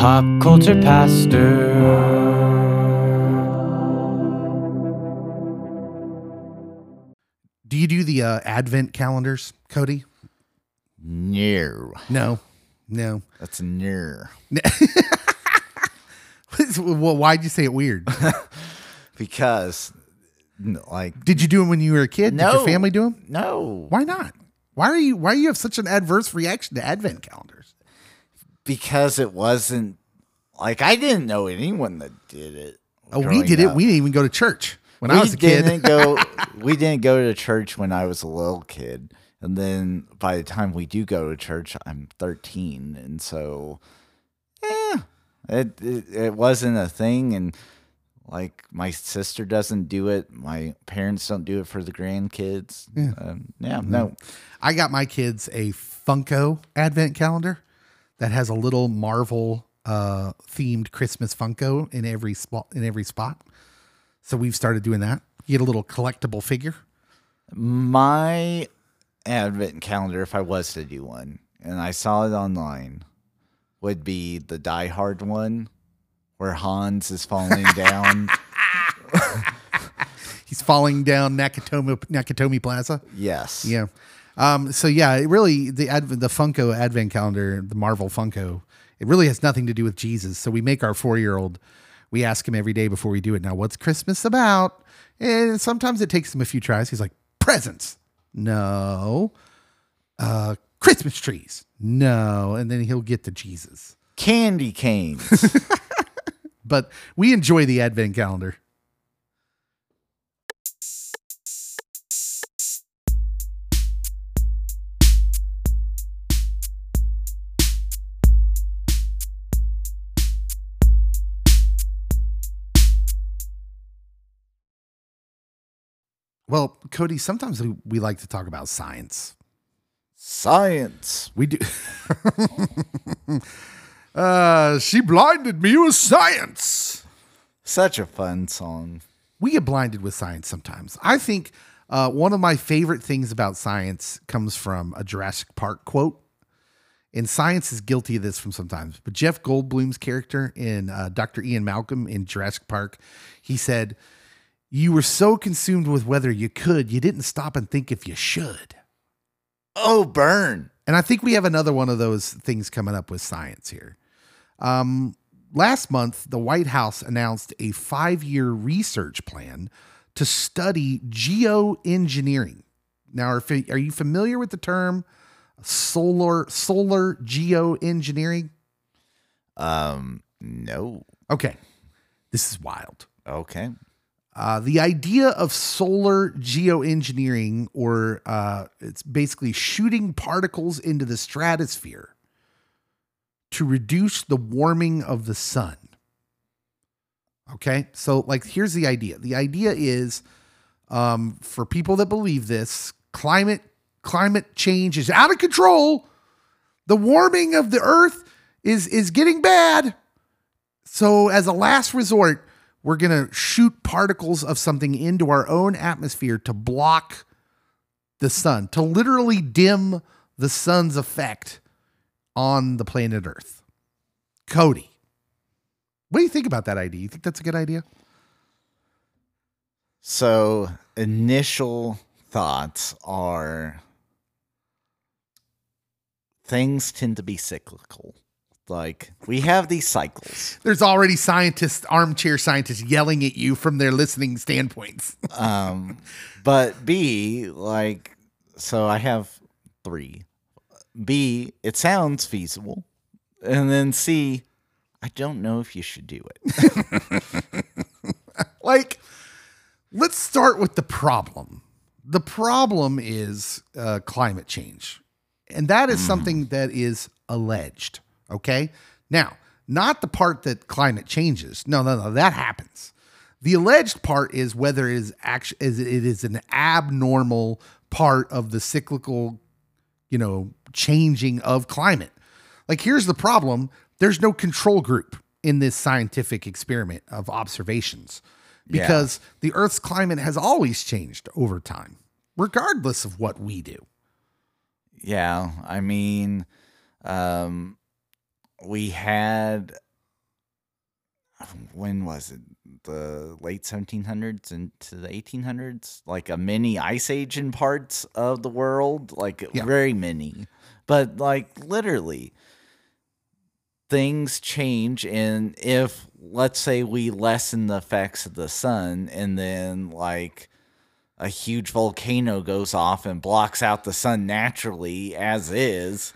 Pop Culture Pastor. Do you do the uh, Advent calendars, Cody? No, No, no. that's no. well, why'd you say it weird? Because, like, Did you do them when you were a kid? Did your family do them? no, Why not? Why are you? Why do you have such an adverse reaction to Advent calendars? Because it wasn't like I didn't know anyone that did it. Oh, we did it. We didn't even go to church when we I was a kid. didn't go. We didn't go to church when I was a little kid, and then by the time we do go to church, I'm 13, and so, yeah, it it, it wasn't a thing, and like my sister doesn't do it, my parents don't do it for the grandkids. Yeah, um, yeah, no, I got my kids a Funko Advent calendar that has a little Marvel uh, themed Christmas Funko in every spot. In every spot. So we've started doing that. You get a little collectible figure. my advent calendar, if I was to do one, and I saw it online, would be the Die Hard one, where Hans is falling down. He's falling down Nakatomi Nakatomi Plaza. yes. Yeah. Um, so yeah, it really the Advent, the Funko Advent calendar, the Marvel Funko, it really has nothing to do with Jesus. So we make our four year old, we ask him every day before we do it. Now, what's Christmas about? And sometimes it takes him a few tries. He's like, presents, no. Uh, Christmas trees, no. And then he'll get to Jesus. Candy canes. But we enjoy the Advent calendar. Well, Cody, sometimes we, we like to talk about science. Science. We do. uh, she blinded me with science. Such a fun song. we get blinded with science sometimes. I think uh, one of my favorite things about science comes from a Jurassic Park quote. And science is guilty of this from sometimes. But Jeff Goldblum's character in uh, Dr. Ian Malcolm in Jurassic Park, he said, You were so consumed with whether you could, you didn't stop and think if you should. Oh, burn. And I think we have another one of those things coming up with science here. Um, last month, the White House announced a five year research plan to study geoengineering. Now, are, are you familiar with the term solar solar geoengineering? Um, no. Okay, this is wild. Okay. Uh, the idea of solar geoengineering, or uh, it's basically shooting particles into the stratosphere to reduce the warming of the sun. Okay, so like here's the idea. The idea is um, for people that believe this, climate climate change is out of control. The warming of the earth is is getting bad. So as a last resort, we're going to shoot particles of something into our own atmosphere to block the sun, to literally dim the sun's effect on the planet Earth. Cody, what do you think about that idea? You think that's a good idea? So, initial thoughts are things tend to be cyclical. Like, we have these cycles. There's already scientists, armchair scientists yelling at you from their listening standpoints. Um, but B, like, so I have three. B, it sounds feasible. And then C, I don't know if you should do it. like let's start with the problem the problem is uh, climate change and that is something that is alleged okay? Now not the part that climate changes. No no no that happens. The alleged part is whether it is actually is it is an abnormal part of the cyclical you know changing of climate. Like here's the problem. There's no control group in this scientific experiment of observations because the earth's climate has always changed over time regardless of what we do. Yeah, I mean, um, we had when was it? The late 1700s into the 1800s? Like a mini ice age in parts of the world, like Yeah. very many. But like literally things change and if let's say we lessen the effects of the sun and then like a huge volcano goes off and blocks out the sun naturally as is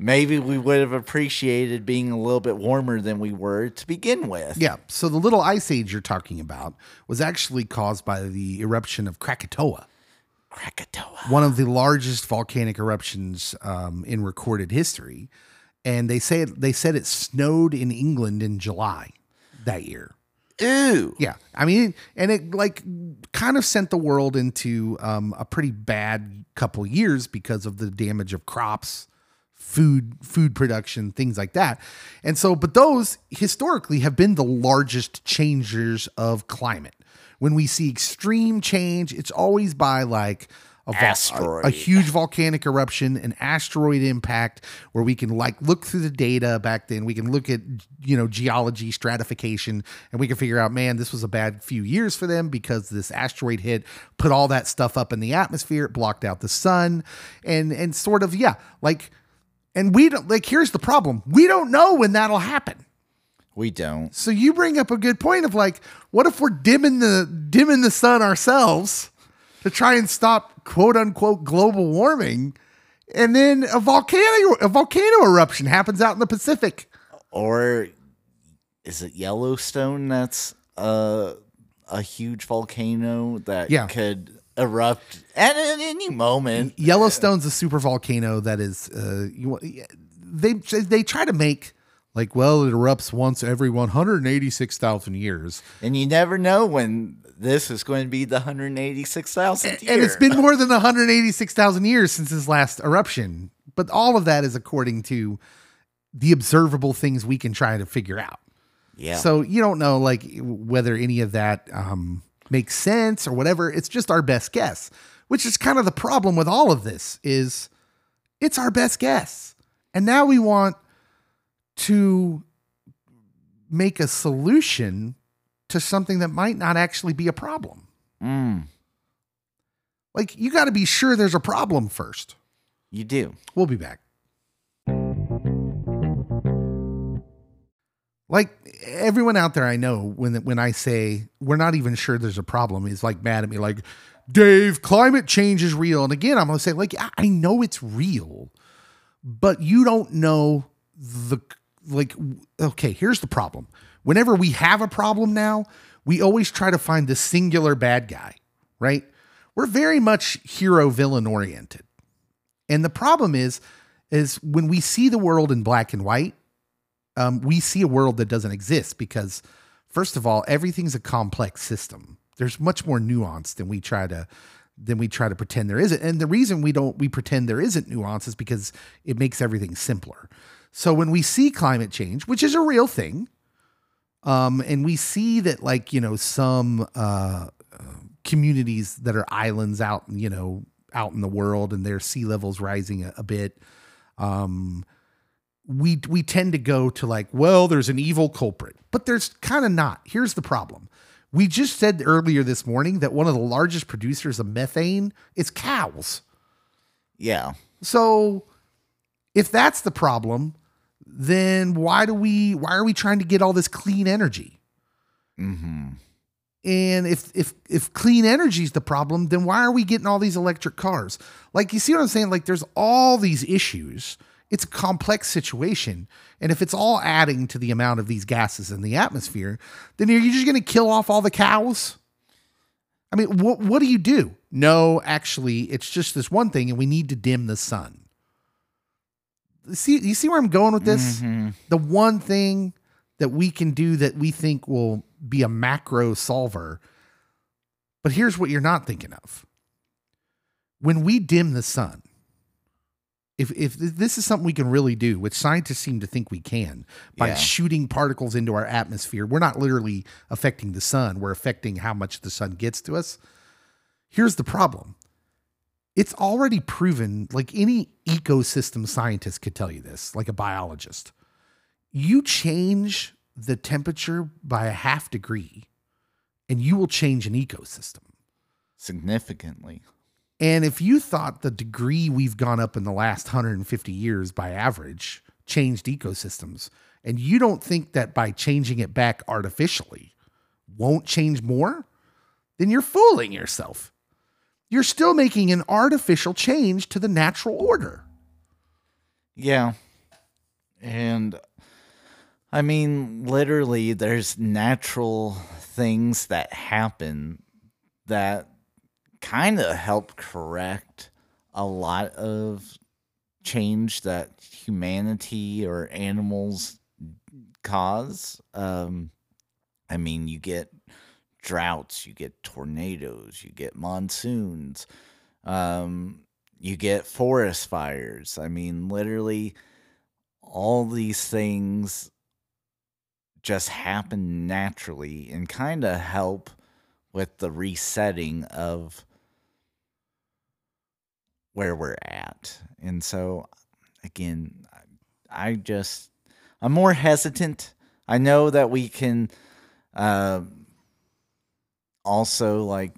maybe we would have appreciated being a little bit warmer than we were to begin with Yeah. So the little ice age you're talking about was actually caused by the eruption of Krakatoa, krakatoa one of the largest volcanic eruptions um, in recorded history. And they say they said it snowed in England in July that year. ooh Yeah, I mean, and it like kind of sent the world into um, a pretty bad couple years because of the damage of crops, food, food production, things like that. And so, but those historically have been the largest changers of climate. When we see extreme change, it's always by like a, vol- a- Asteroid. a huge volcanic eruption, an asteroid impact, where we can like look through the data back then. We can look at you know geology, stratification, and we can figure out, man, this was a bad few years for them because this asteroid hit, put all that stuff up in the atmosphere, it blocked out the sun, and and sort of yeah, like, and we don't like. Here's the problem: we don't know when that'll happen. we don't So you bring up a good point of like, what if we're dimming the dimming the sun ourselves to try and stop quote unquote global warming, and then a volcano a volcano eruption happens out in the Pacific. or is it yellowstone that's a a huge volcano that Yeah. could erupt at, any moment Yellowstone's a super volcano that is uh you, they they try to make like well it erupts once every 186,000 years. And you never know when this is going to be the 186,000 year. And it's been more than 186,000 years since his last eruption. But all of that is according to the observable things we can try to figure out. yeah. So you don't know like whether any of that um, makes sense or whatever. It's just our best guess, which is kind of the problem with all of this is it's our best guess. And now we want to make a solution to something that might not actually be a problem. Mm, Like you got to be sure there's a problem first. you do. We'll be back. Like everyone out there I know when when I say we're not even sure there's a problem is like mad at me like Dave climate change is real. And again I'm going to say like I- I know it's real but you don't know the like okay here's the problem. Whenever we have a problem now we always try to find the singular bad guy right? We're very much hero villain oriented. And the problem is, is when we see the world in black and white, um, we see a world that doesn't exist because, first of all, everything's a complex system. There's much more nuance than we try to than we try to pretend there isn't. And the reason we don't we pretend there isn't nuance is because it makes everything simpler. So when we see climate change, which is a real thing, um, and we see that like you know some uh, communities that are islands out you know out in the world and their sea levels rising a, a bit um we we tend to go to like well there's an evil culprit but there's kind of not here's the problem we just said earlier this morning that one of the largest producers of methane is cows Yeah. so if that's the problem then why do we why are we trying to get all this clean energy Mm-hmm. and if if if clean energy is the problem, then why are we getting all these electric cars? Like you see what I'm saying? Like there's all these issues. It's a complex situation. And if it's all adding to the amount of these gases in the atmosphere, then are you just going to kill off all the cows? I mean, what what do you do? No, actually, it's just this one thing and we need to dim the sun. See you see where I'm going with this? Mhm. the one thing that we can do that we think will be a macro solver. But here's what you're not thinking of. When we dim the sun, if, if this is something we can really do, which scientists seem to think we can, by Yeah. shooting particles into our atmosphere, we're not literally affecting the sun, we're affecting how much the sun gets to us. Here's the problem it's already proven, like any ecosystem scientist could tell you this, like a biologist you change the temperature by a half degree and you will change an ecosystem. Significantly. And if you thought the degree we've gone up in the last 150 years by average changed ecosystems, and you don't think that by changing it back artificially won't change more, then you're fooling yourself. You're still making an artificial change to the natural order. Yeah. And I mean, literally, there's natural things that happen that kind of help correct a lot of change that humanity or animals cause. Um, I mean, you get droughts, you get tornadoes, you get monsoons, um, you get forest fires. I mean, literally, all these things just happen naturally and kind of help with the resetting of where we're at. And so, again, I just, I'm more hesitant. I know that we can uh, also like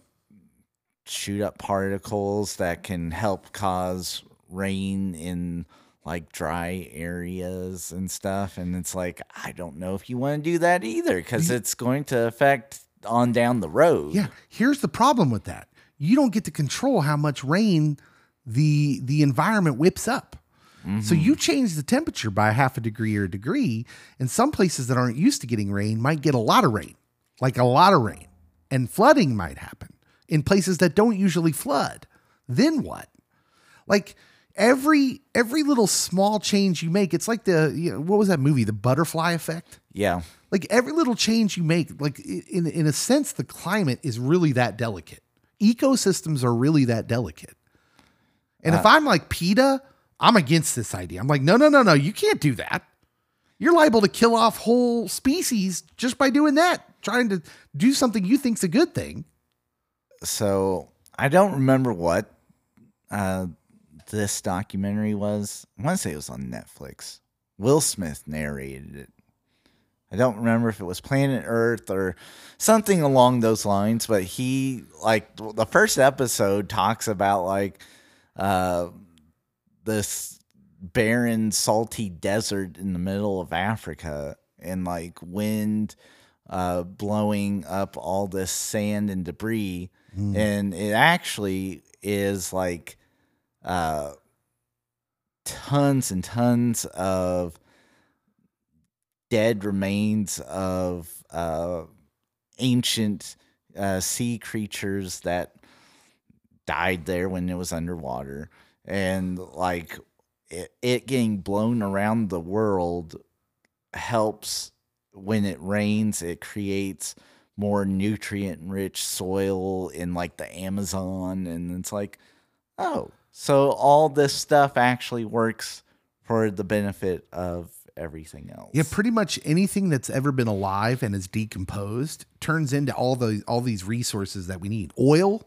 shoot up particles that can help cause rain in like dry areas and stuff and it's like i don't know if you want to do that either because it's going to affect on down the road Yeah, here's the problem with that. You don't get to control how much rain the the environment whips up. So you change the temperature by half a degree or a degree, and some places that aren't used to getting rain might get a lot of rain, like a lot of rain, and flooding might happen in places that don't usually flood. Then what? Like every every little small change you make, it's like the you know, what was that movie, The Butterfly Effect? yeah like every little change you make like in in a sense the climate is really that delicate ecosystems are really that delicate and if i'm like peta i'm against this idea. I'm like no no no no you can't do that. You're liable to kill off whole species just by doing that trying to do something you think's a good thing. So i don't remember what uh this documentary was. I want to say it was on netflix. Will smith narrated it. I don't remember if it was Planet Earth or something along those lines, but he like the first episode talks about like uh this barren salty desert in the middle of Africa and like wind uh blowing up all this sand and debris. And it actually is like uh tons and tons of dead remains of uh, ancient uh, sea creatures that died there when it was underwater, and like it, it getting blown around the world helps when it rains. It creates more nutrient rich soil in like the Amazon, and it's like, oh, so all this stuff actually works for the benefit of everything else. yeah pretty much anything that's ever been alive and is decomposed turns into all the all these resources that we need oil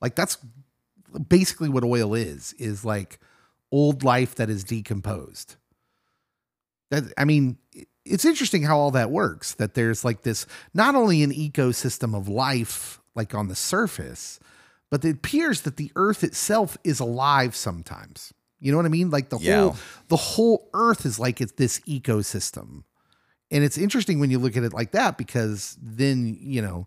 like that's basically what oil is is like old life that is decomposed. That i mean it's interesting how all that works that there's like this not only an ecosystem of life like on the surface but it appears that the earth itself is alive sometimes. You know what i mean? Like the Yeah. whole the whole earth is like it's this ecosystem. And it's interesting when you look at it like that because then you know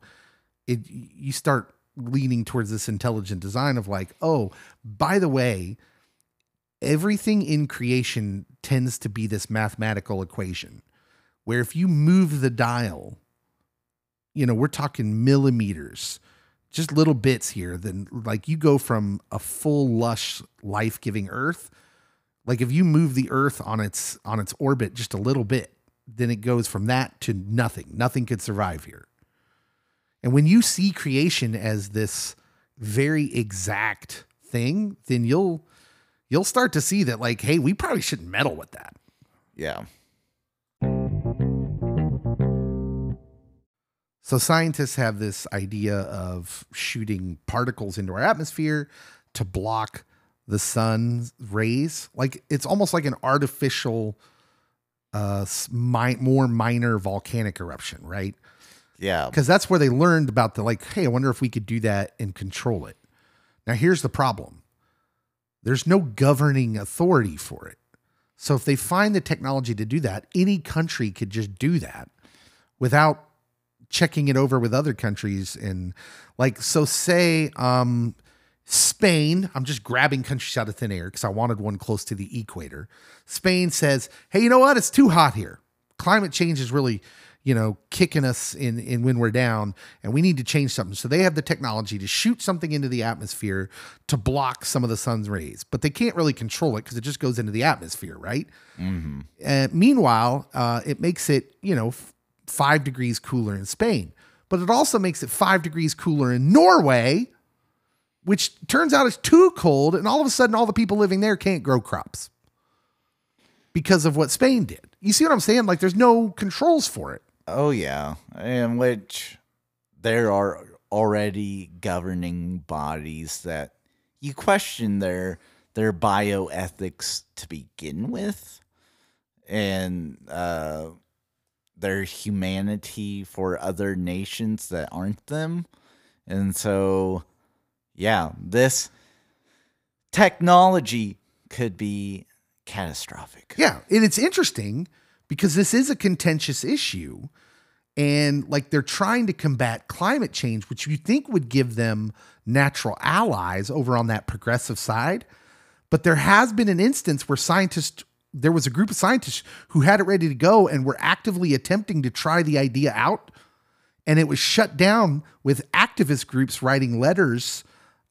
it you start leaning towards this intelligent design of like oh by the way everything in creation tends to be this mathematical equation where if you move the dial you know we're talking millimeters just little bits here then like you go from a full lush life-giving earth like if you move the earth on its on its orbit just a little bit then it goes from that to nothing. Nothing could survive here and when you see creation as this very exact thing then you'll you'll start to see that like hey we probably shouldn't meddle with that Yeah. So scientists have this idea of shooting particles into our atmosphere to block the sun's rays. Like it's almost like an artificial uh, s- mi- more minor volcanic eruption, right? Yeah. because that's where they learned about the like hey i wonder if we could do that and control it now here's the problem there's no governing authority for it so if they find the technology to do that any country could just do that without checking it over with other countries and like so say um Spain, I'm just grabbing countries out of thin air because I wanted one close to the equator. Spain says, "Hey, you know what? It's too hot here. Climate change is really, you know, kicking us in in when we're down, and we need to change something." So they have the technology to shoot something into the atmosphere to block some of the sun's rays, but they can't really control it because it just goes into the atmosphere, right? Uh, meanwhile, uh, it makes it, you know, f- five degrees cooler in Spain, but it also makes it five degrees cooler in Norway, which turns out is too cold. And all of a sudden, all the people living there can't grow crops because of what Spain did. You see what I'm saying? Like, there's no controls for it. Oh yeah, in which there are already governing bodies that you question their their bioethics to begin with, and uh, their humanity for other nations that aren't them, and so yeah, this technology could be catastrophic. Yeah. And it's interesting because this is a contentious issue. And like they're trying to combat climate change, which you think would give them natural allies over on that progressive side. But there has been an instance where scientists, there was a group of scientists who had it ready to go and were actively attempting to try the idea out. And it was shut down with activist groups writing letters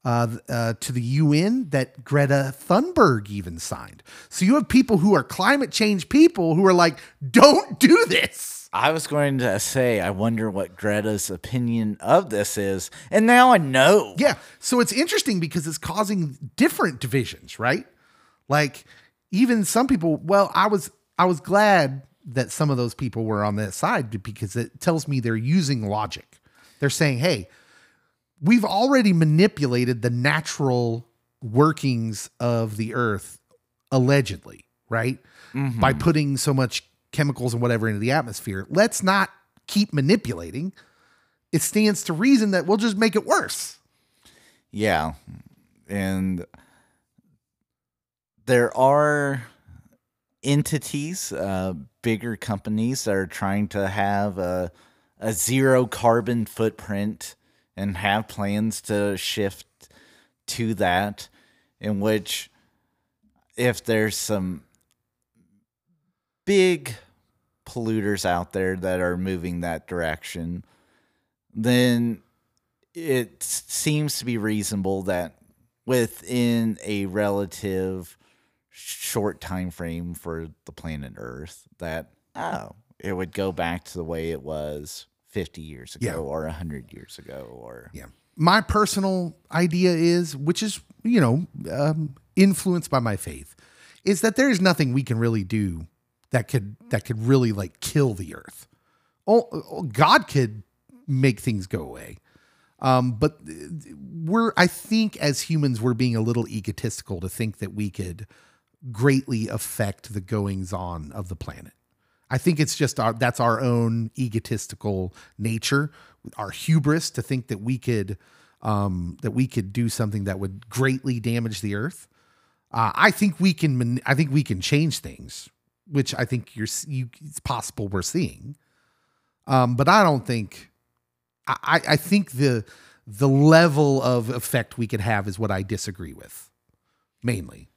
uh, uh, to the UN that Greta Thunberg even signed. So you have people who are climate change people who are like, don't do this. I was going to say, I wonder what Greta's opinion of this is. And now I know. Yeah. So it's interesting because it's causing different divisions, right? Like even some people, well, I was I was glad that some of those people were on that side because it tells me they're using logic. They're saying, "Hey, we've already manipulated the natural workings of the earth allegedly, right? By putting so much chemicals and whatever into the atmosphere. Let's not keep manipulating. It stands to reason that we'll just make it worse." Yeah. And there are entities, uh, bigger companies that are trying to have a, a zero carbon footprint and have plans to shift to that, in which if there's some big polluters out there that are moving that direction, then it seems to be reasonable that within a relative short time frame for the planet Earth that oh it would go back to the way it was 50 years ago Yeah. or 100 years ago or Yeah. My personal idea is, which is, you know, um, influenced by my faith, is that there is nothing we can really do that could that could really like kill the earth. Oh, God could make things go away. Um, but uh, we're, I think, as humans, we're being a little egotistical to think that we could greatly affect the goings on of the planet. I think it's just our that's our own egotistical nature, our hubris to think that we could um, that we could do something that would greatly damage the earth. Uh, I think we can. I think we can change things, which I think you're. You, it's possible we're seeing. Um, but I don't think. I, I I think the the level of effect we could have is what I disagree with, mainly.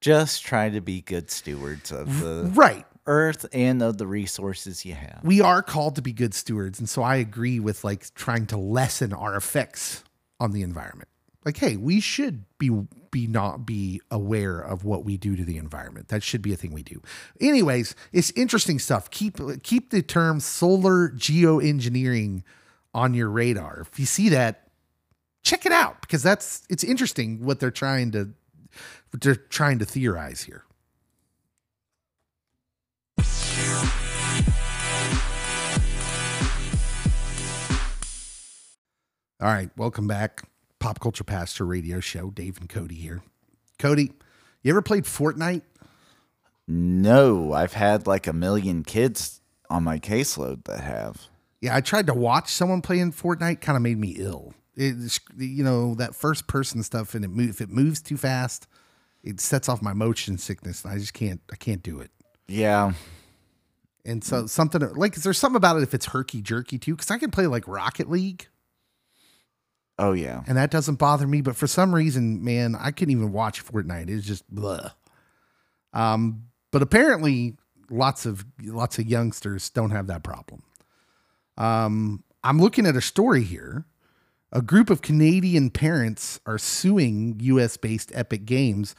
just trying to be good stewards of the Right. Earth and of the resources you have. We are called to be good stewards and so i agree with like trying to lessen our effects on the environment. Like hey we should be be not be aware of what we do to the environment. That should be a thing we do. Anyways it's interesting stuff. Keep keep the term solar geoengineering on your radar. If you see that check it out because that's it's interesting what they're trying to they're trying to theorize here All right, welcome back. Pop Culture Pastor Radio Show. Dave and Cody here. Cody, you ever played Fortnite? No, I've had like a million kids on my caseload that have. Yeah, I tried to watch someone playing Fortnite. Kind of made me ill. It's you know that first person stuff, and it move, if it moves too fast, it sets off my motion sickness. And I just can't. I can't do it. Yeah. And so something like is there something about it if it's herky jerky too? Because I can play like Rocket League, Oh yeah. and that doesn't bother me. But for some reason, man, I couldn't even watch Fortnite. It's just blah. Um, but apparently, lots of lots of youngsters don't have that problem. Um, I'm looking at a story here. A group of Canadian parents are suing US based Epic Games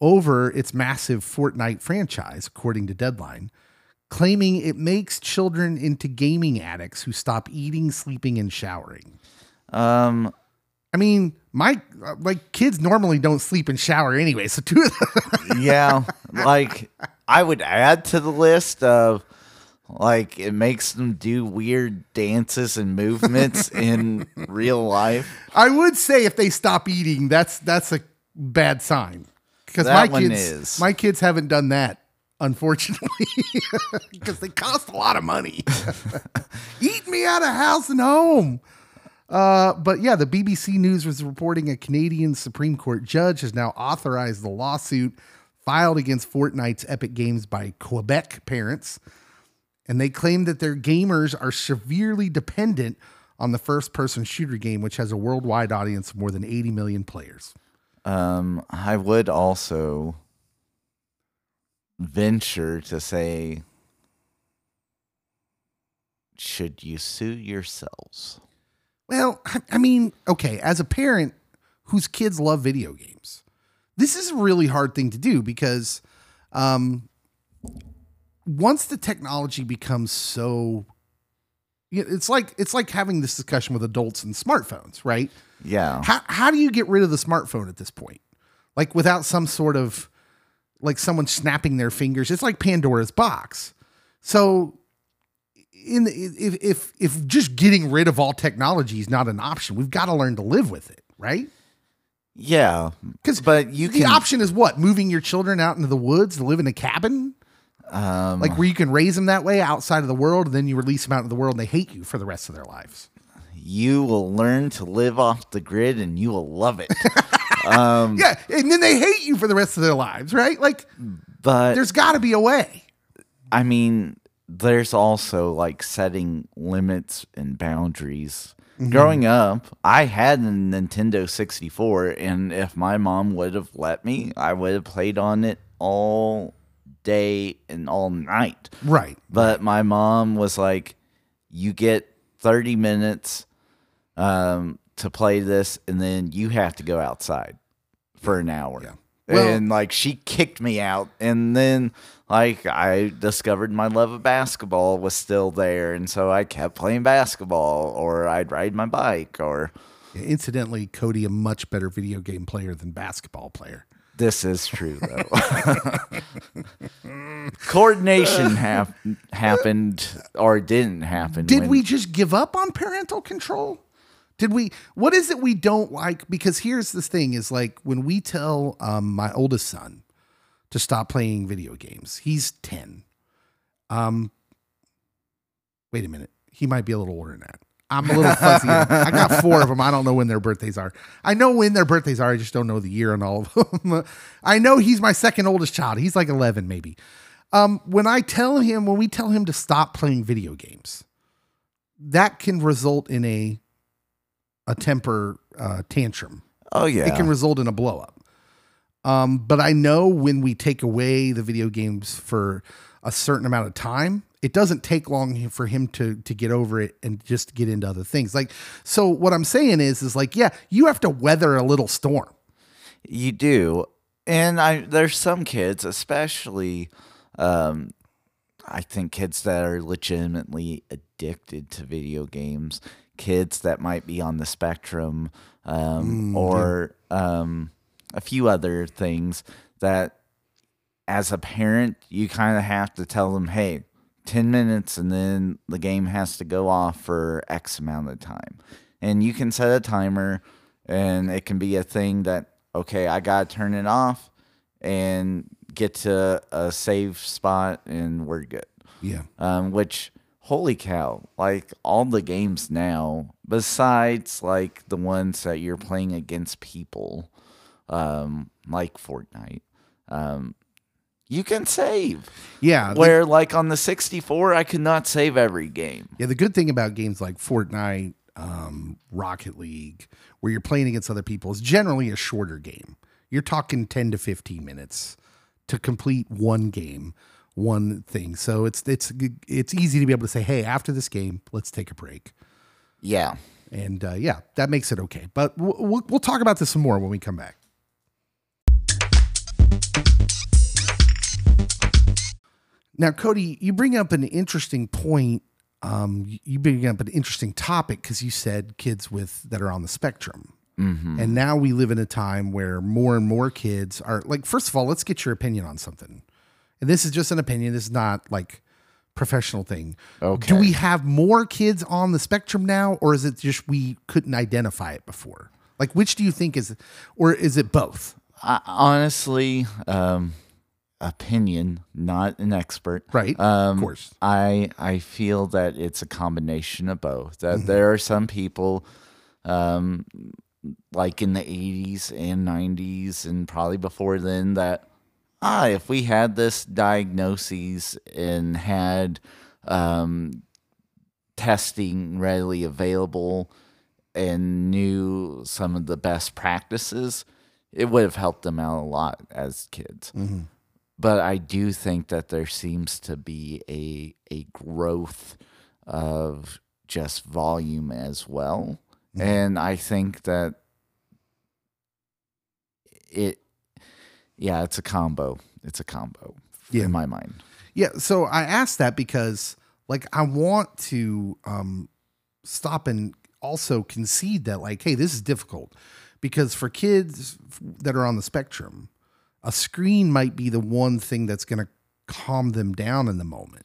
over its massive Fortnite franchise, according to Deadline, claiming it makes children into gaming addicts who stop eating, sleeping, and showering. Um I mean, my uh, like kids normally don't sleep and shower anyway, so two of them. yeah, like I would add to the list of like it makes them do weird dances and movements in real life. I would say if they stop eating, that's that's a bad sign. Because my kids, is. my kids haven't done that, unfortunately, because they cost a lot of money. Eat me out of house and home. Uh, but yeah, the BBC News was reporting a Canadian Supreme Court judge has now authorized the lawsuit filed against Fortnite's Epic Games by Quebec parents. And they claim that their gamers are severely dependent on the first person shooter game, which has a worldwide audience of more than 80 million players. Um, I would also venture to say, should you sue yourselves? Well, I- I mean, okay, as a parent whose kids love video games, this is a really hard thing to do because um, once the technology becomes so, it's like it's like having this discussion with adults and smartphones, right? Yeah. How how do you get rid of the smartphone at this point? Like without some sort of like someone snapping their fingers. It's like Pandora's box. So in the, if if if just getting rid of all technology is not an option, we've got to learn to live with it, right? Yeah, because but you the can option is what? Moving your children out into the woods to live in a cabin? um Like where you can raise them that way outside of the world and then you release them out into the world and they hate you for the rest of their lives. you will learn to live off the grid and you will love it. um Yeah, and then they hate you for the rest of their lives, right? Like but there's got to be a way. I mean, there's also like setting limits and boundaries. Growing up, I had a Nintendo 64, and if my mom would have let me, I would have played on it all day and all night. Right. But my mom was like, "You get 30 minutes um, to play this, and then you have to go outside for an hour." Yeah. Well- and like she kicked me out, and then like I discovered my love of basketball was still there, and so I kept playing basketball, or I'd ride my bike, or Incidentally, Cody a much better video game player than basketball player. this is true though. Coordination hap- happened or didn't happen. Did when- we just give up on parental control? Did we what is it we don't like because here's this thing is like when we tell um, my oldest son to stop playing video games. He's 10. Um Wait a minute. He might be a little older than that. I'm a little fuzzy. I got four of them. I don't know when their birthdays are. I know when their birthdays are. I just don't know the year on all of them. I know he's my second oldest child. He's like 11, maybe. Um, when I tell him, when we tell him to stop playing video games, that can result in a a temper uh, tantrum. Oh yeah. It can result in a blow up. Um, but I know when we take away the video games for a certain amount of time, it doesn't take long for him to to get over it and just get into other things. Like so, what I'm saying is, is like, yeah, you have to weather a little storm. You do. And I there's some kids, especially um I think kids that are legitimately addicted to video games, kids that might be on the spectrum, um, or um, a few other things that as a parent, you kind of have to tell them, hey, 10 minutes and then the game has to go off for X amount of time. And you can set a timer and it can be a thing that, okay, I got to turn it off and get to a safe spot and we're good. Yeah. Um, which holy cow, like all the games now, besides like the ones that you're playing against people, um, like Fortnite, um, you can save. Yeah. the- Where like on the 64, I could not save every game. Yeah, the good thing about games like Fortnite, um, Rocket League, where you're playing against other people, is generally a shorter game. You're talking 10 to 15 minutes to complete one game, one thing. So it's it's it's easy to be able to say, "Hey, after this game, let's take a break." Yeah. And uh, yeah, that makes it okay. But we'll, we'll, talk about this some more when we come back. Now, Cody, you bring up an interesting point. Um, you bring up an interesting topic because you said kids with that are on the spectrum, and now we live in a time where more and more kids are like. First of all, let's get your opinion on something, and this is just an opinion. This is not like professional thing. Okay. Do we have more kids on the spectrum now, or is it just we couldn't identify it before? Like, which do you think is, or is it both? I, honestly, um, opinion, not an expert. Right. Um, of course. I I feel that it's a combination of both. Mm-hmm. That there are some people, um, like in the '80s and '90s, and probably before then, that ah, if we had this diagnoses and had um, testing readily available and knew some of the best practices, it would have helped them out a lot as kids. But I do think that there seems to be a a growth of just volume as well, and I think that it, yeah, it's a combo. It's a combo Yeah. in my mind. Yeah, so I asked that because like I want to um stop and also concede that like hey, this is difficult because for kids that are on the spectrum, a screen might be the one thing that's going to calm them down in the moment.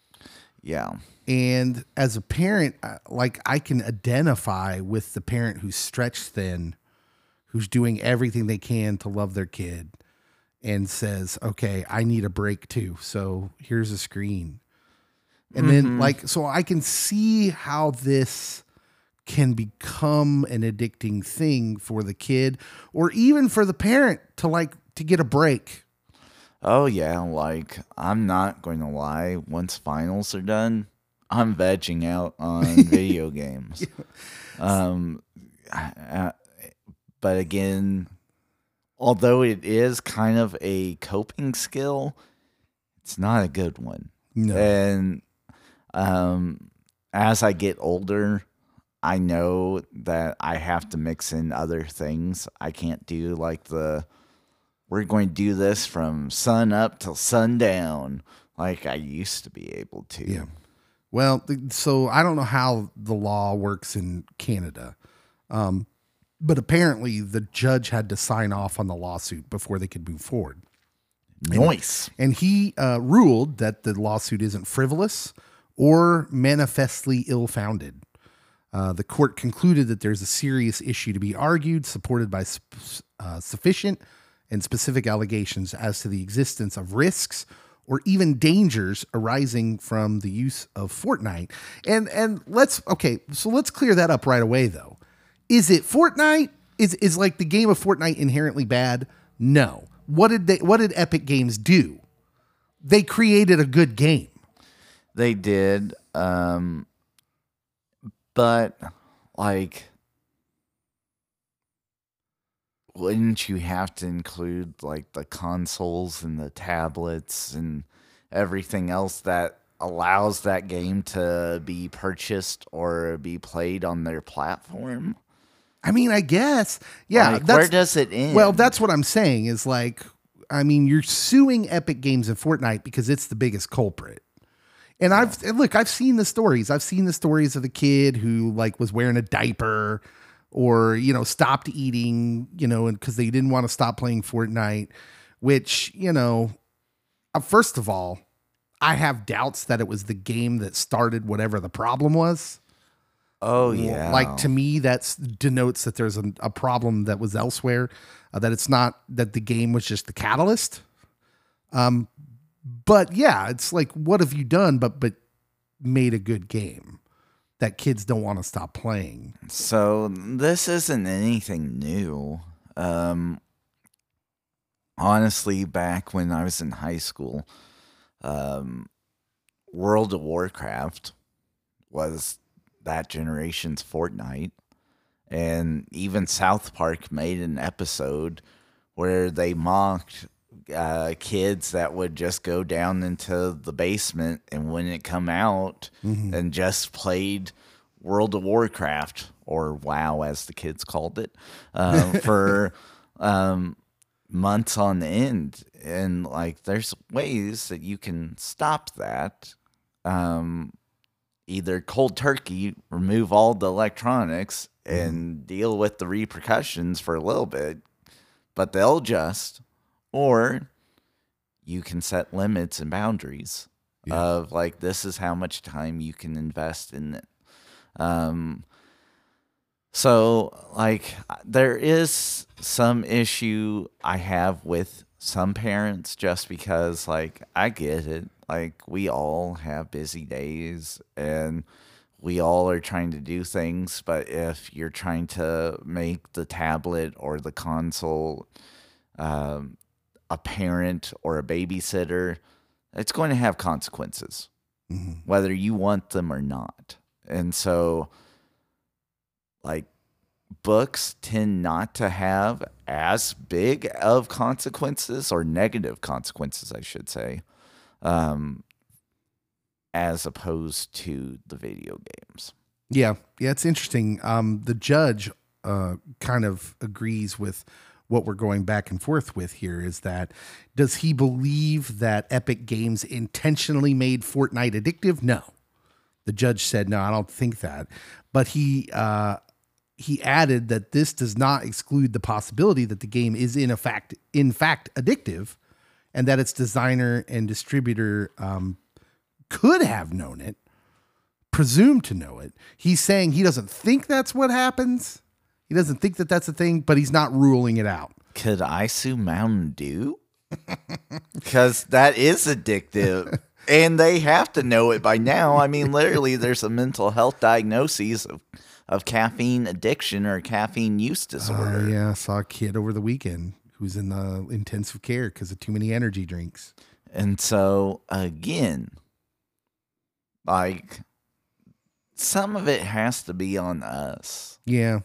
Yeah, And as a parent, like I can identify with the parent who's stretched thin, who's doing everything they can to love their kid and says, okay, I need a break too. So here's a screen. And then, like, so I can see how this can become an addicting thing for the kid or even for the parent to like to get a break. Oh yeah, like I'm not going to lie. Once finals are done, I'm vegging out on video games. Um, uh, but again, although it is kind of a coping skill, it's not a good one. No. And um, as I get older, I know that I have to mix in other things. I can't do like the we're going to do this from sun up till sundown like I used to be able to. Yeah. Well, so I don't know how the law works in Canada, um, but apparently the judge had to sign off on the lawsuit before they could move forward. Noise. And he uh, ruled that the lawsuit isn't frivolous or manifestly ill founded. Uh, the court concluded that there's a serious issue to be argued, supported by sp- uh, sufficient and specific allegations as to the existence of risks or even dangers arising from the use of Fortnite. And and let's okay, so let's clear that up right away though. Is it Fortnite? Is is like the game of Fortnite inherently bad? No. What did they what did Epic Games do? They created a good game. They did. Um, but like, wouldn't you have to include like the consoles and the tablets and everything else that allows that game to be purchased or be played on their platform? I mean, I guess. Yeah, Like, that's where does it end? Well, that's what I'm saying is like, I mean, you're suing Epic Games and Fortnite because it's the biggest culprit. And I've and look, I've seen the stories. I've seen the stories of the kid who like was wearing a diaper or, you know, stopped eating, you know, and because they didn't want to stop playing Fortnite, which, you know, uh, first of all, I have doubts that it was the game that started whatever the problem was. Oh yeah, Like to me, that's denotes that there's a, a problem that was elsewhere, uh, that it's not that the game was just the catalyst. Um, but yeah, it's like, what have you done? But but made a good game that kids don't want to stop playing. So this isn't anything new. Um, honestly, back when I was in high school, um, World of Warcraft was that generation's Fortnite. And even South Park made an episode where they mocked uh, kids that would just go down into the basement and when it come out and just played World of Warcraft or WoW as the kids called it uh, for um, months on end. And like, there's ways that you can stop that. Um, either cold turkey, remove all the electronics and deal with the repercussions for a little bit, but they'll adjust. Or you can set limits and boundaries of like, this is how much time you can invest in it. Um, so like there is some issue I have with some parents just because like I get it. Like we all have busy days and we all are trying to do things, but if you're trying to make the tablet or the console um, a parent or a babysitter, it's going to have consequences, whether you want them or not. And so, like, books tend not to have as big of consequences or negative consequences, I should say, um, as opposed to the video games. Yeah, yeah, it's interesting. Um, the judge uh, kind of agrees with what we're going back and forth with here. Is that does he believe that Epic Games intentionally made Fortnite addictive? No. The judge said no. I don't think that, but he uh, he added that this does not exclude the possibility that the game is in fact in fact addictive, and that its designer and distributor um, could have known it presumed to know it. He's saying he doesn't think that's what happens. He doesn't think that that's a thing, but he's not ruling it out. Could I sue Mountain Dew? Because that is addictive. and they have to know it by now. I mean, literally, there's a mental health diagnosis of, of caffeine addiction or caffeine use Uh, disorder. yeah, I saw a kid over the weekend who's in the intensive care because of too many energy drinks. And so, again, like, some of it has to be on us. Yeah.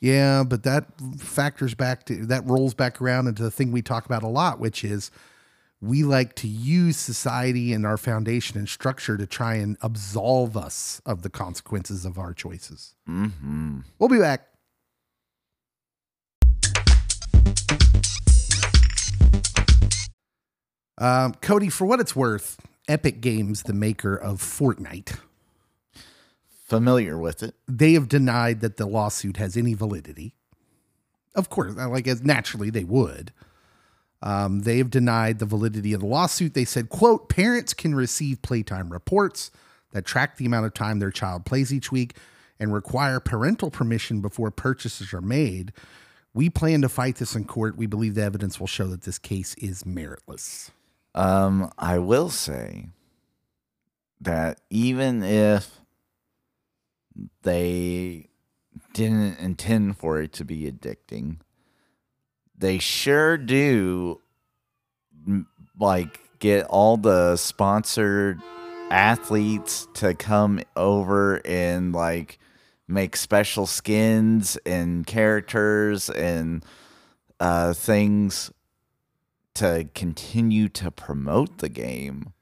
Yeah, but that factors back to that rolls back around into the thing we talk about a lot, which is we like to use society and our foundation and structure to try and absolve us of the consequences of our choices. hmm We'll be back. Um, Cody, for what it's worth, Epic Games, the maker of Fortnite, Familiar with it. they have denied that the lawsuit has any validity. Of course, like as naturally they would. Um, they have denied the validity of the lawsuit. They said, "quote Parents can receive playtime reports that track the amount of time their child plays each week and require parental permission before purchases are made. We plan to fight this in court. We believe the evidence will show that this case is meritless." Um, I will say that even if they didn't intend for it to be addicting, they sure do like get all the sponsored athletes to come over and like make special skins and characters and uh things to continue to promote the game.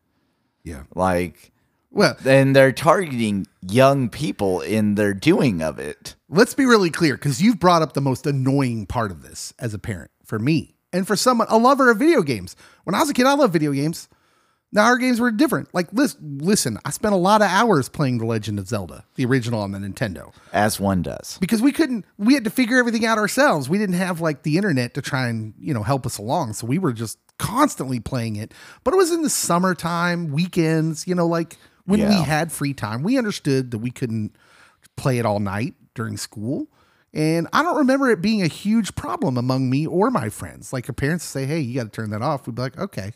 Yeah. Like, Well, and they're targeting young people in their doing of it. let's be really clear because you've brought up the most annoying part of this as a parent for me and for someone a lover of video games when i was a kid i loved video games now our games were different. Like listen, listen i spent a lot of hours playing the legend of zelda the original on the nintendo. As one does. because we couldn't we had to figure everything out ourselves. We didn't have like the internet to try and you know help us along. So we were just constantly playing it. But it was in the summertime weekends you know like when we had free time. We understood that we couldn't play it all night during school. And i don't remember it being a huge problem among me or my friends. Like your parents say hey you got to turn that off we'd be like okay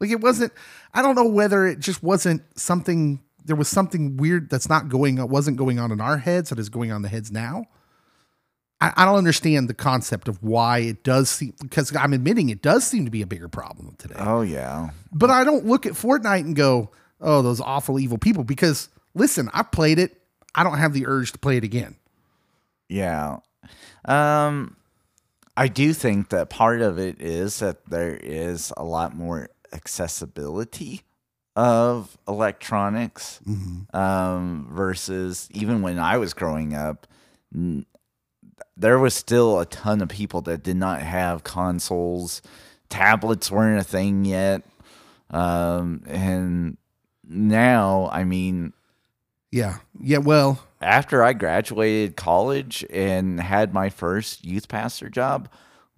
Like it wasn't. I don't know whether it just wasn't something. There was something weird that's not going. wasn't going on in our heads that is going on in the heads now. I, I don't understand the concept of why it does seem because I'm admitting it does seem to be a bigger problem today. Oh yeah. But I don't look at Fortnite and go, "Oh, those awful evil people." Because listen, I played it. I don't have the urge to play it again. Yeah. Um I do think that part of it is that there is a lot more accessibility of electronics um, versus even when I was growing up, n- there was still a ton of people that did not have consoles. Tablets weren't a thing yet. Um, and now, I mean, Yeah, yeah. Well, after I graduated college and had my first youth pastor job,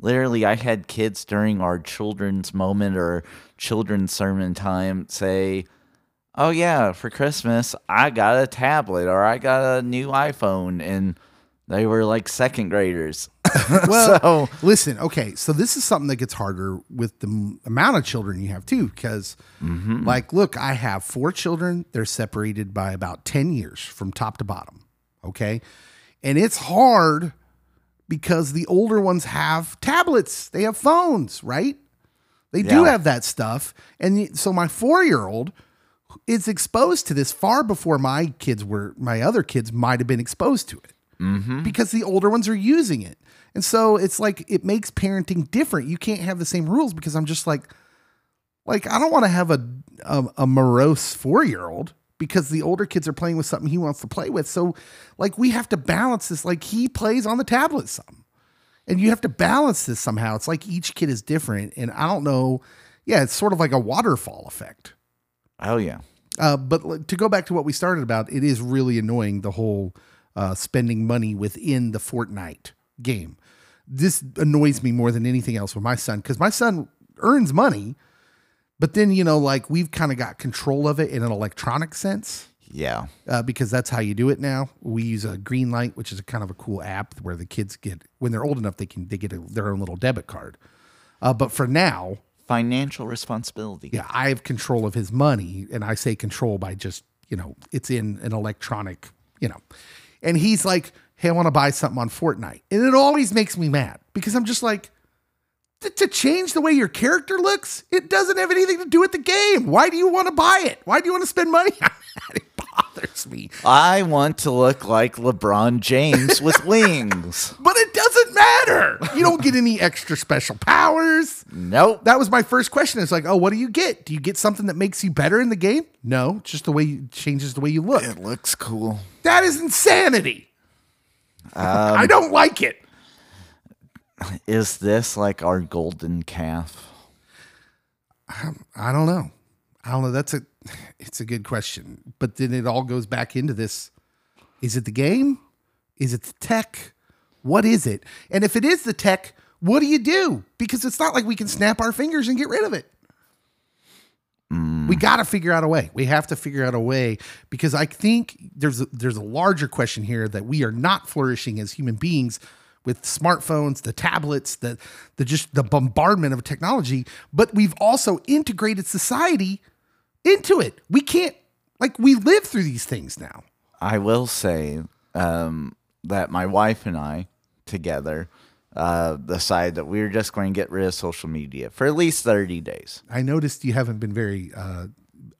literally I had kids during our children's moment or children's sermon time say, "Oh yeah, for Christmas I got a tablet or I got a new iPhone," and they were like second graders. well. so listen, okay. So this is something that gets harder with the m- amount of children you have too, because mm-hmm. like, look, I have four children. They're separated by about ten years from top to bottom. Okay, and it's hard because the older ones have tablets, they have phones, right? They do have that stuff. And so my four year old is exposed to this far before my kids were, my other kids might have been exposed to it mm-hmm. because the older ones are using it. And so it's like it makes parenting different. You can't have the same rules because I'm just like, like I don't want to have a a, a morose four year old because the older kids are playing with something he wants to play with. So like we have to balance this. Like he plays on the tablet some, and you have to balance this somehow. It's like each kid is different, and I don't know. Yeah, it's sort of like a waterfall effect. oh yeah. Uh, but to go back to what we started about, it is really annoying the whole uh, spending money within the Fortnite game. This annoys me more than anything else with my son because my son earns money, but then you know, like we've kind of got control of it in an electronic sense Yeah. uh, because that's how you do it now. We use a Greenlight, which is a kind of a cool app where the kids get when they're old enough they can they get a, their own little debit card. Uh, but for now, Financial responsibility. yeah, I have control of his money, and I say control by just you know it's in an electronic, you know, and he's like, "Hey, I want to buy something on Fortnite," and it always makes me mad because I'm just like, "To- to change the way your character looks, it doesn't have anything to do with the game. Why do you want to buy it? Why do you want to spend money on that? It bothers me, I want to look like LeBron James with wings. but it doesn't matter. You don't get any extra special powers. Nope. that was my first question. It's like, oh, what do you get? Do you get something that makes you better in the game? No, just the way you, changes the way you look. It looks cool. That is insanity. Um, I don't like it. Is this like our golden calf? Um, I don't know. I don't know. That's a it's a good question. But then it all goes back into this. Is it the game? Is it the tech? What is it? And if it is the tech, what do you do? Because it's not like we can snap our fingers and get rid of it. We mm. got to figure out a way. We have to figure out a way because I think there's a, there's a larger question here that we are not flourishing as human beings with smartphones, the tablets, the the just the bombardment of technology, but we've also integrated society into it. We can't like we live through these things now. I will say um, that my wife and I together uh, decided that we were just going to get rid of social media for at least 30 days. I noticed you haven't been very uh,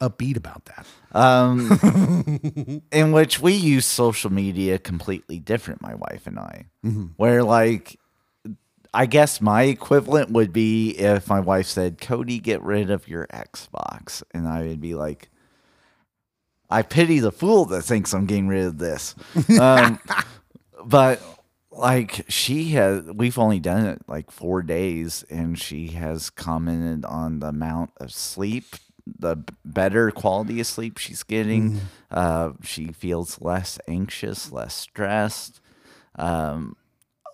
upbeat about that. Um, in which we use social media completely different, my wife and I. Where, like, I guess my equivalent would be if my wife said, Cody, get rid of your Xbox. And I would be like, I pity the fool that thinks I'm getting rid of this. Um, but like she has, we've only done it like four days, and she has commented on the amount of sleep, the better quality of sleep she's getting. Uh, she feels less anxious, less stressed, um,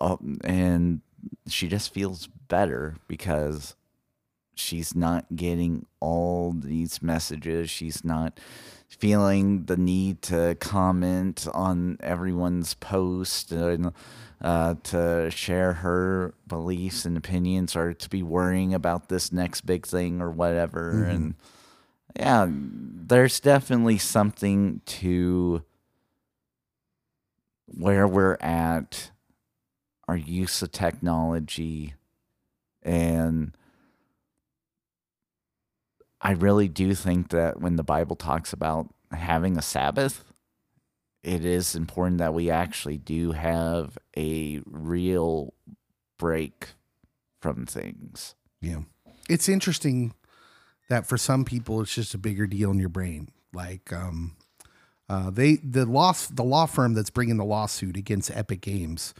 um, and she just feels better because she's not getting all these messages. She's not feeling the need to comment on everyone's post and uh, to share her beliefs and opinions or to be worrying about this next big thing or whatever. And yeah, there's definitely something to where we're at, our use of technology, and I really do think that when the Bible talks about having a Sabbath, it is important that we actually do have a real break from things. Yeah. It's interesting that for some people it's just a bigger deal in your brain. Like um uh they the law the law firm that's bringing the lawsuit against Epic Games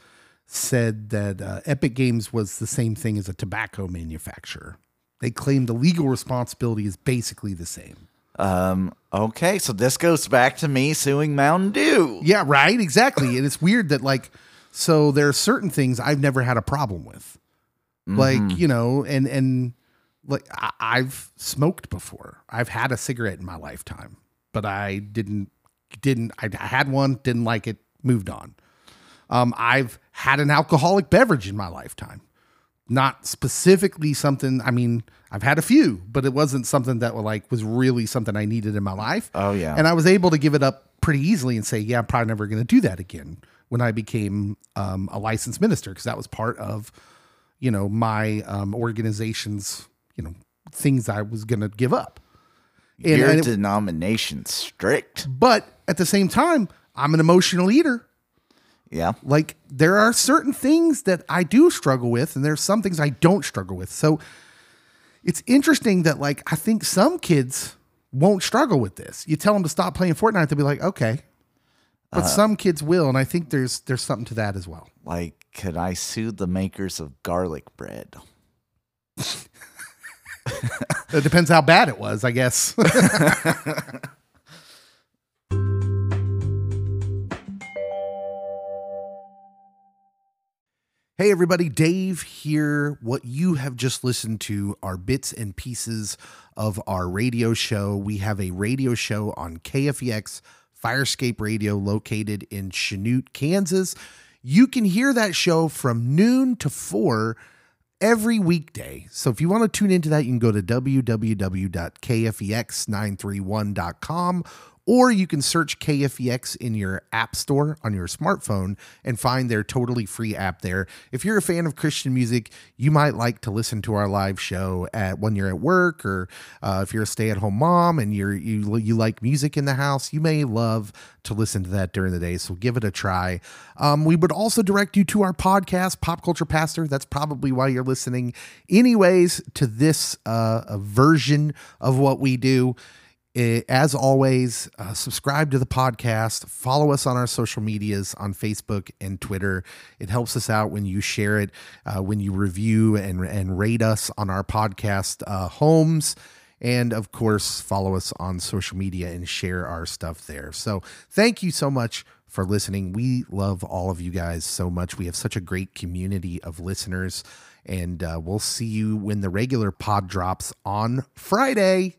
said that uh, Epic Games was the same thing as a tobacco manufacturer. They claim the legal responsibility is basically the same. Um, okay, so this goes back to me suing Mountain Dew. Yeah, right. Exactly. and it's weird that like, so there are certain things I've never had a problem with, like you know, and and like I, I've smoked before. I've had a cigarette in my lifetime, but I didn't didn't. I, I had one, didn't like it, moved on. Um, I've had an alcoholic beverage in my lifetime. Not specifically something. I mean, I've had a few, but it wasn't something that like was really something I needed in my life. Oh, yeah. and I was able to give it up pretty easily and say, yeah, I'm probably never going to do that again. When I became um, a licensed minister, because that was part of, you know, my um, organization's, you know, things I was going to give up. And- Your and it- denomination's strict. but at the same time, I'm an emotional eater. Yeah. Like there are certain things that I do struggle with, and there's some things I don't struggle with. So it's interesting that like I think some kids won't struggle with this. You tell them to stop playing Fortnite, they'll be like, okay. But uh, some kids will, and I think there's there's something to that as well. Like, could I sue the makers of garlic bread? It depends how bad it was, I guess. Hey, everybody, Dave here. What you have just listened to are bits and pieces of our radio show. We have a radio show on KFEX Firescape Radio located in Chanute, Kansas. You can hear that show from noon to four every weekday. So if you want to tune into that, you can go to www.kfex931.com or you can search KFEX in your app store on your smartphone and find their totally free app there. If you're a fan of Christian music, you might like to listen to our live show at when you're at work, or uh, if you're a stay-at-home mom and you're you you like music in the house, you may love to listen to that during the day. So give it a try. Um, we would also direct you to our podcast, Pop Culture Pastor. That's probably why you're listening, anyways, to this uh, version of what we do. Eh, As always, uh, subscribe to the podcast. Follow us on our social medias on Facebook and Twitter. It helps us out when you share it, uh, when you review and, and rate us on our podcast uh, homes. And of course, follow us on social media and share our stuff there. So, thank you so much for listening. We love all of you guys so much. We have such a great community of listeners. And uh, we'll see you when the regular pod drops on Friday.